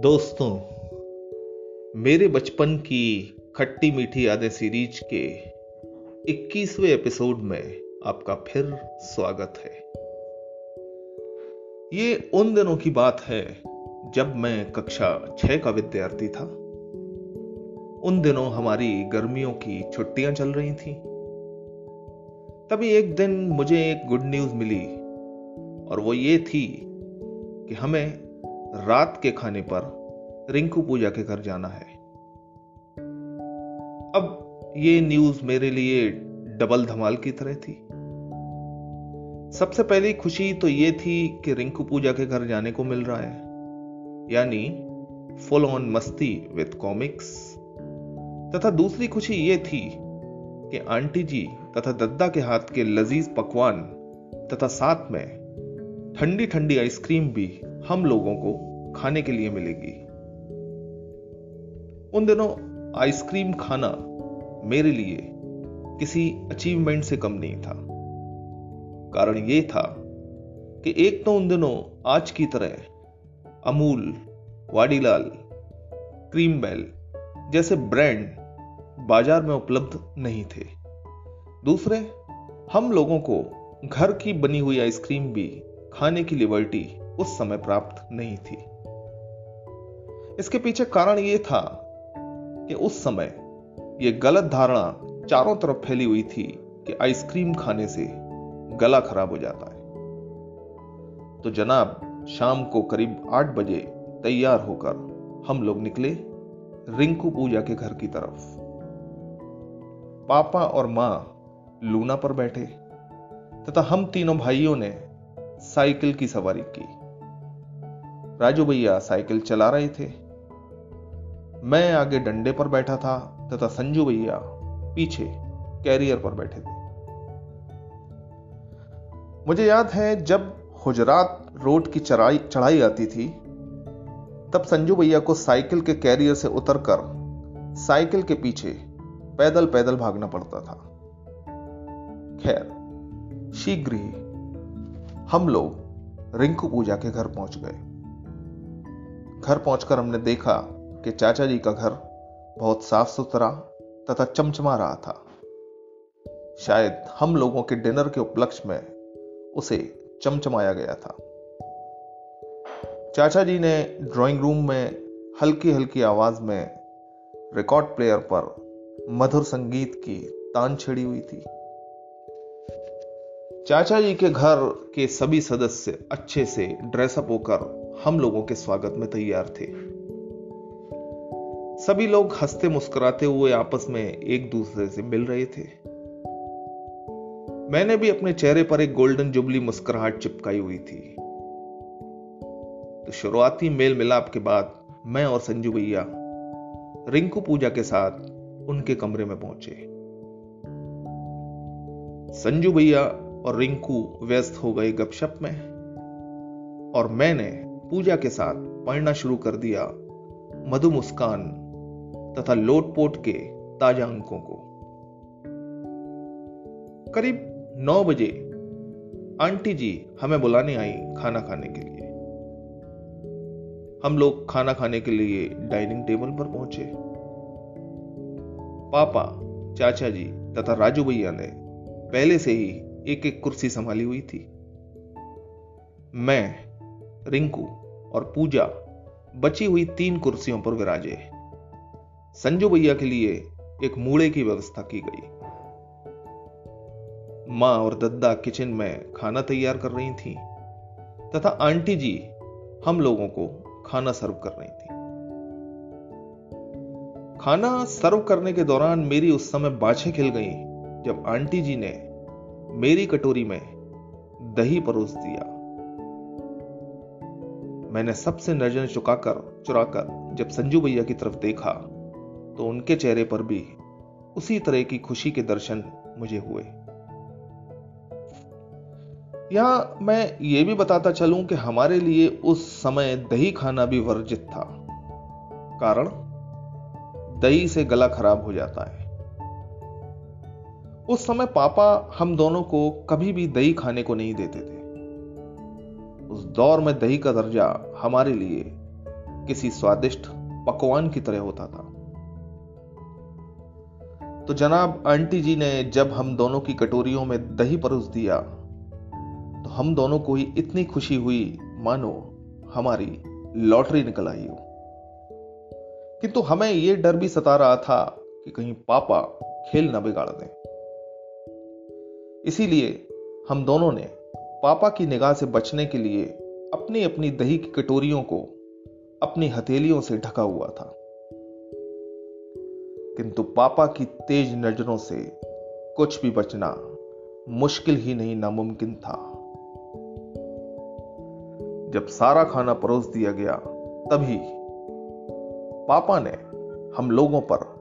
दोस्तों, मेरे बचपन की खट्टी मीठी यादें सीरीज़ के 21वें एपिसोड में आपका फिर स्वागत है। ये उन दिनों की बात है जब मैं कक्षा छह का विद्यार्थी था। उन दिनों हमारी गर्मियों की छुट्टियाँ चल रही थी। तभी एक दिन मुझे एक गुड न्यूज़ मिली और वो ये थी कि हमें रात के खाने पर रिंकू पूजा के घर जाना है। अब ये न्यूज़ मेरे लिए डबल धमाल की तरह थी। सबसे पहली खुशी तो ये थी कि रिंकू पूजा के घर जाने को मिल रहा है। यानी फुल ऑन मस्ती विद कॉमिक्स तथा दूसरी खुशी ये थी कि आंटी जी तथा दद्दा के हाथ के लजीज पकवान तथा साथ में ठंडी ठंडी आइसक्रीम भी हम लोगों को खाने के लिए मिलेगी। उन दिनों आइसक्रीम खाना मेरे लिए किसी अचीवमेंट से कम नहीं था। कारण यह था कि एक तो उन दिनों आज की तरह अमूल, वाडीलाल, क्रीम बेल जैसे ब्रांड बाज़ार में उपलब्ध नहीं थे। दूसरे, हम लोगों को घर की बनी हुई आइसक्रीम भी खाने की लिबर्टी उस समय प्राप्त नहीं थी। इसके पीछे कारण यह था कि उस समय यह गलत धारणा चारों तरफ़ फैली हुई थी कि आइसक्रीम खाने से गला खराब हो जाता है। तो जनाब, शाम को करीब आठ बजे तैयार होकर हम लोग निकले रिंकू पूजा के घर की तरफ़। पापा और माँ लूना पर बैठे तथा हम तीनों भाइयों ने साइकिल की सवारी की। राजू भैया साइकिल चला रहे थे। मैं आगे डंडे पर बैठा था तथा संजू भैया पीछे कैरियर पर बैठे थे। मुझे याद है जब हुजरात रोड की चढ़ाई चढ़ाई आती थी, तब संजू भैया को साइकिल के कैरियर से उतरकर साइकिल के पीछे पैदल पैदल भागना पड़ता था। खैर, शीघ्र ही हम लोग रिंकू पूजा के घर पहुँच गए। घर पहुंचकर हमने देखा कि चाचा जी का घर बहुत साफ़ सुथरा तथा चमचमा रहा था। शायद हम लोगों के डिनर के उपलक्ष्य में उसे चमचमाया गया था। चाचा जी ने ड्राइंग रूम में हल्की हल्की आवाज़ में रिकॉर्ड प्लेयर पर मधुर संगीत की तान छेड़ी हुई थी। चाचा जी के घर के सभी सदस्य अच्छे से ड्रेसअप होकर हम लोगों के स्वागत में तैयार थे। सभी लोग हँसते मुस्कुराते हुए आपस में एक दूसरे से मिल रहे थे। मैंने भी अपने चेहरे पर एक गोल्डन जुबली मुस्कुराहट चिपकाई हुई थी। तो शुरुआती मेल मिलाप के बाद मैं और संजू भैया रिंकू पूजा के साथ उनके कमरे में पहुँचे। संजू भैया और रिंकू व्यस्त हो गए गपशप में। और मैंने पूजा के साथ पढ़ना शुरू कर दिया मधु मुस्कान तथा लोटपोट के ताज़ा अंकों को। करीब नौ बजे आंटी जी हमें बुलाने आई खाना खाने के लिए। हम लोग खाना खाने के लिए डाइनिंग टेबल पर पहुँचे। पापा, चाचा जी तथा राजू भैया ने पहले से ही एक एक कुर्सी संभाली हुई थी। मैं, रिंकू और पूजा बची हुई तीन कुर्सियों पर विराजे। संजू भैया के लिए एक मूड़े की व्यवस्था की गई। माँ और दद्दा किचन में खाना तैयार कर रही थी, तथा आंटी जी हम लोगों को खाना सर्व कर रही थी। खाना सर्व करने के दौरान मेरी उस समय बाछे खिल गई जब आंटी जी ने मेरी कटोरी में दही परोस दिया। मैंने सबसे नज़र चुकाकर चुराकर जब संजू भैया की तरफ़ देखा तो उनके चेहरे पर भी उसी तरह की खुशी के दर्शन मुझे हुए। यहाँ मैं ये भी बताता चलूँ कि हमारे लिए उस समय दही खाना भी वर्जित था, कारण दही से गला खराब हो जाता है। उस समय पापा हम दोनों को कभी भी दही खाने को नहीं देते थे। उस दौर में दही का दर्जा हमारे लिए किसी स्वादिष्ट पकवान की तरह होता था। तो जनाब, आंटी जी ने जब हम दोनों की कटोरियों में दही परोस दिया तो हम दोनों को ही इतनी खुशी हुई, मानो हमारी लॉटरी निकल आई हो। किंतु हमें यह डर भी सता रहा था कि कहीं पापा खेल न बिगाड़ दें। इसीलिए हम दोनों ने पापा की निगाह से बचने के लिए अपनी अपनी दही की कटोरियों को अपनी हथेलियों से ढका हुआ था। किंतु पापा की तेज नज़रों से कुछ भी बचना मुश्किल ही नहीं नामुमकिन था। जब सारा खाना परोस दिया गया, तभी पापा ने हम लोगों पर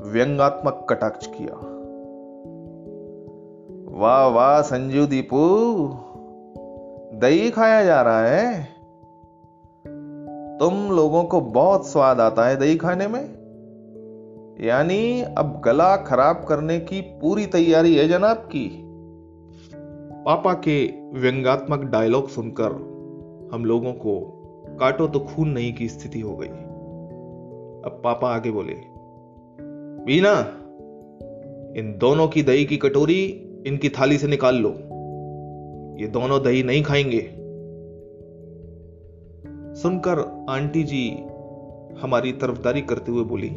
व्यंगात्मक कटाक्ष किया। वाह वाह, संजू दीपू। दही खाया जा रहा है। तुम लोगों को बहुत स्वाद आता है दही खाने में। यानी अब गला खराब करने की पूरी तैयारी है जनाब की। पापा के व्यंगात्मक डायलॉग सुनकर हम लोगों को काटो तो खून नहीं की स्थिति हो गई। अब पापा आगे बोले बीना इन दोनों की दही की कटोरी इनकी थाली से निकाल लो। ये दोनों दही नहीं खाएँगे। सुनकर आंटी जी हमारी तरफदारी करते हुए बोली,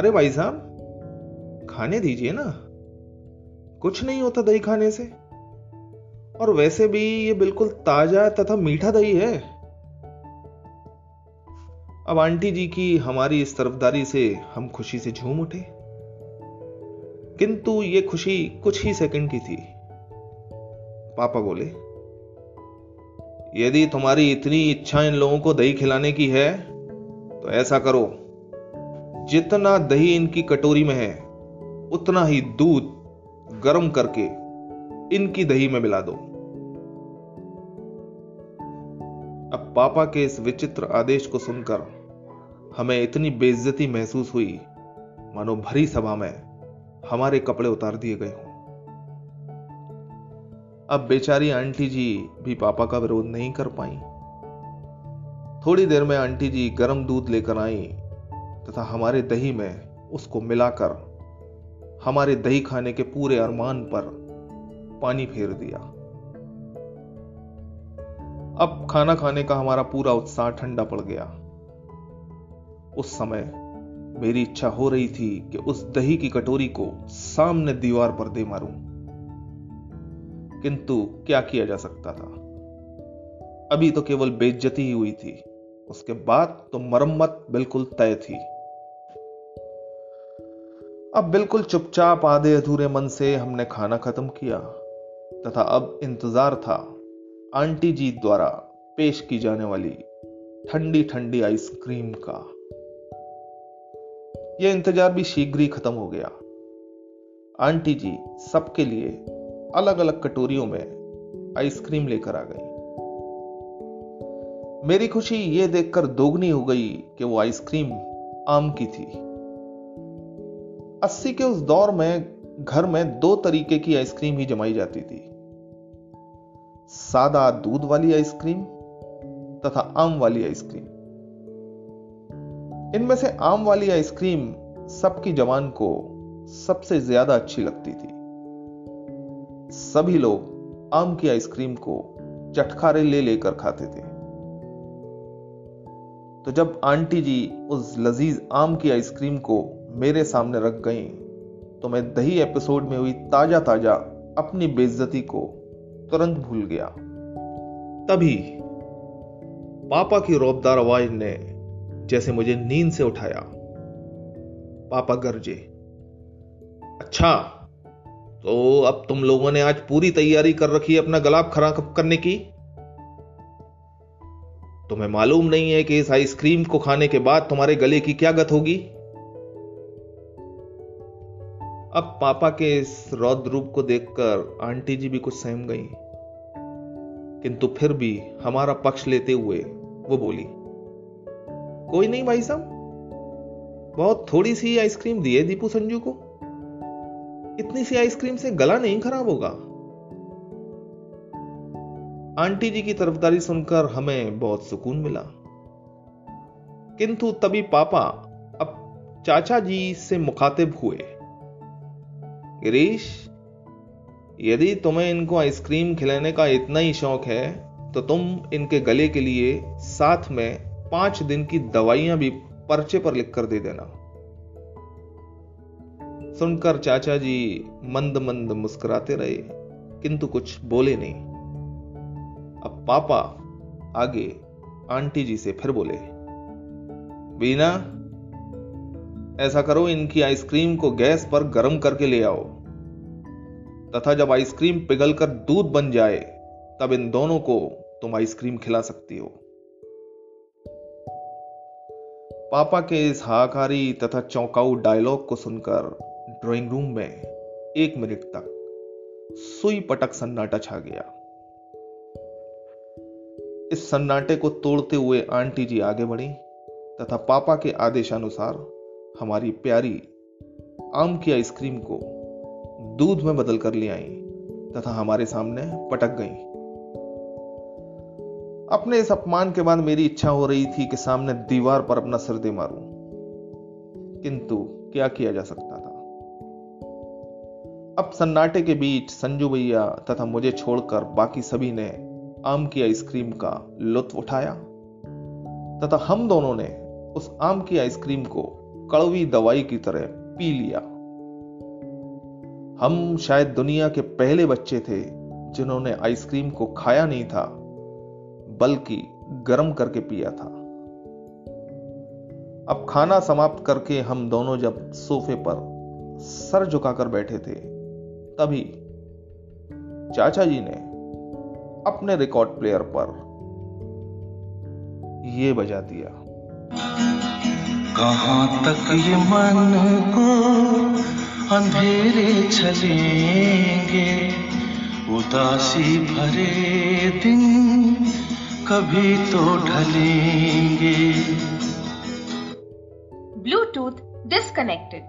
अरे भाई साहब, खाने दीजिए ना। कुछ नहीं होता दही खाने से। और वैसे भी ये बिल्कुल ताज़ा तथा मीठा दही है। अब आंटी जी की हमारी इस तरफदारी से हम खुशी से झूम उठे। किंतु ये खुशी कुछ ही सेकंड की थी। पापा बोले, यदि तुम्हारी इतनी इच्छा इन लोगों को दही खिलाने की है तो ऐसा करो, जितना दही इनकी कटोरी में है, उतना ही दूध गर्म करके इनकी दही में मिला दो। अब पापा के इस विचित्र आदेश को सुनकर हमें इतनी बेइज्जती महसूस हुई मानो भरी सभा में। हमारे कपड़े उतार दिए गए हों। अब बेचारी आंटी जी भी पापा का विरोध नहीं कर पाई। थोड़ी देर में आंटी जी गर्म दूध लेकर आई तथा हमारे दही में उसको मिलाकर हमारे दही खाने के पूरे अरमान पर पानी फेर दिया। अब खाना खाने का हमारा पूरा उत्साह ठंडा पड़ गया। उस समय मेरी इच्छा हो रही थी कि उस दही की कटोरी को सामने दीवार पर दे मारूं। किंतु क्या किया जा सकता था? अभी तो केवल बेइज्जती ही हुई थी। उसके बाद तो मरम्मत बिल्कुल तय थी। अब बिल्कुल चुपचाप आधे अधूरे मन से हमने खाना खत्म किया, तथा अब इंतज़ार था आंटी जी द्वारा पेश की जाने वाली ठंडी ठंडी आइसक्रीम का। यह इंतज़ार भी शीघ्र ही खत्म हो गया। आंटी जी सबके लिए अलग अलग कटोरियों में आइसक्रीम लेकर आ गई। मेरी खुशी यह देखकर दोगुनी हो गई कि वो आइसक्रीम आम की थी। अस्सी के उस दौर में घर में दो तरीके की आइसक्रीम ही जमाई जाती थी। सादा दूध वाली आइसक्रीम तथा आम वाली आइसक्रीम। इनमें से आम वाली आइसक्रीम सबकी जवान को सबसे ज़्यादा अच्छी लगती थी। सभी लोग आम की आइसक्रीम को चटखारे ले लेकर खाते थे। तो जब आंटी जी उस लजीज आम की आइसक्रीम को मेरे सामने रख गई तो मैं दही एपिसोड में हुई ताज़ा ताज़ा अपनी बेइज्जती को तुरंत भूल गया। तभी पापा की रौबदार आवाज़ ने जैसे मुझे नींद से उठाया। पापा गरजे। अच्छा तो अब तुम लोगों ने आज पूरी तैयारी कर रखी है अपना गलाब खराब करने की? तुम्हें मालूम नहीं है कि इस आइसक्रीम को खाने के बाद तुम्हारे गले की क्या गत होगी? अब पापा के इस रौद्र रूप को देखकर आंटी जी भी कुछ सहम गई। किंतु फिर भी हमारा पक्ष लेते हुए वो बोली कोई नहीं भाई साहब। बहुत थोड़ी सी आइसक्रीम दी है दीपू संजू को। इतनी सी आइसक्रीम से गला नहीं खराब होगा। आंटी जी की तरफदारी सुनकर हमें बहुत सुकून मिला। किंतु तभी पापा अब चाचा जी से मुखातिब हुए। गिरीश, यदि तुम्हें इनको आइसक्रीम खिलाने का इतना ही शौक है तो तुम इनके गले के लिए साथ में पाँच दिन की दवाइयाँ भी पर्चे पर लिख कर दे देना। सुनकर चाचा जी मंद मंद मुस्कुराते रहे, किंतु कुछ बोले नहीं। अब पापा आगे आंटी जी से फिर बोले बीना ऐसा करो, इनकी आइसक्रीम को गैस पर गर्म करके ले आओ। तथा जब आइसक्रीम पिघलकर दूध बन जाए, तब इन दोनों को तुम आइसक्रीम खिला सकती हो। पापा के इस हाकारी तथा चौंकाऊ डायलॉग को सुनकर ड्राइंग रूम में एक मिनट तक सुई पटक सन्नाटा छा गया। इस सन्नाटे को तोड़ते हुए आंटी जी आगे बढ़ी तथा पापा के आदेशानुसार हमारी प्यारी आम की आइसक्रीम को दूध में बदल कर ले आई तथा हमारे सामने पटक गई। अपने इस अपमान के बाद मेरी इच्छा हो रही थी कि सामने दीवार पर अपना सिर दे मारूं। किंतु क्या किया जा सकता था? अब सन्नाटे के बीच संजू भैया तथा मुझे छोड़कर बाकी सभी ने आम की आइसक्रीम का लुत्फ उठाया तथा हम दोनों ने उस आम की आइसक्रीम को कड़वी दवाई की तरह पी लिया। हम शायद दुनिया के पहले बच्चे थे जिन्होंने आइसक्रीम को खाया नहीं था। बल्कि गर्म करके पिया था। अब खाना समाप्त करके हम दोनों जब सोफे पर सर झुकाकर बैठे थे, तभी चाचा जी ने अपने रिकॉर्ड प्लेयर पर यह बजा दिया। कहाँ तक ये मन को अंधेरे चलेंगे उदासी भरे दिन कभी तो ढलेंगे। ब्लूटूथ डिस्कनेक्टेड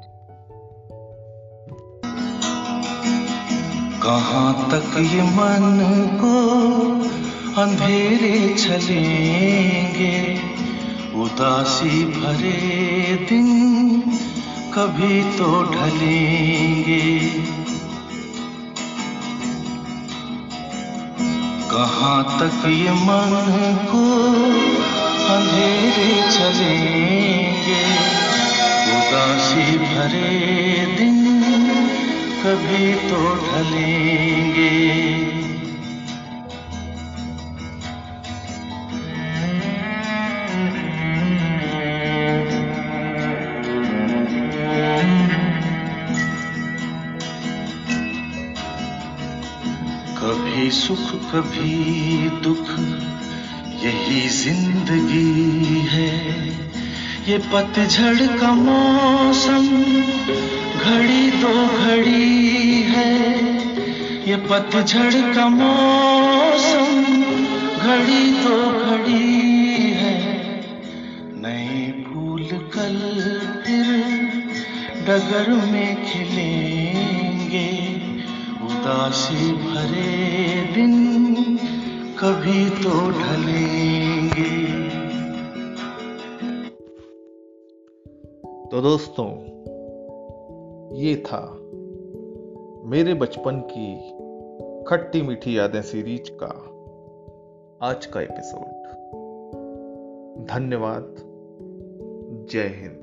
कहाँ तक ये मन को अंधेरे चलेंगे उदासी भरे दिन कभी तो ढलेंगे। कहाँ तक ये मन को अंधेरे चलेंगे उदासी भरे दिन कभी तो ढलेंगे। यही ज़िंदगी है। ये पतझड़ का मौसम घड़ी दो घड़ी है। ये पतझड़ का मौसम घड़ी दो घड़ी है। नए फूल कल फिर डगर में खिलेंगे। उदासी भरे दिन कभी तो ढलेंगे। दोस्तों, ये था मेरे बचपन की खट्टी मीठी यादें सीरीज़ का आज का एपिसोड। धन्यवाद। जय हिंद।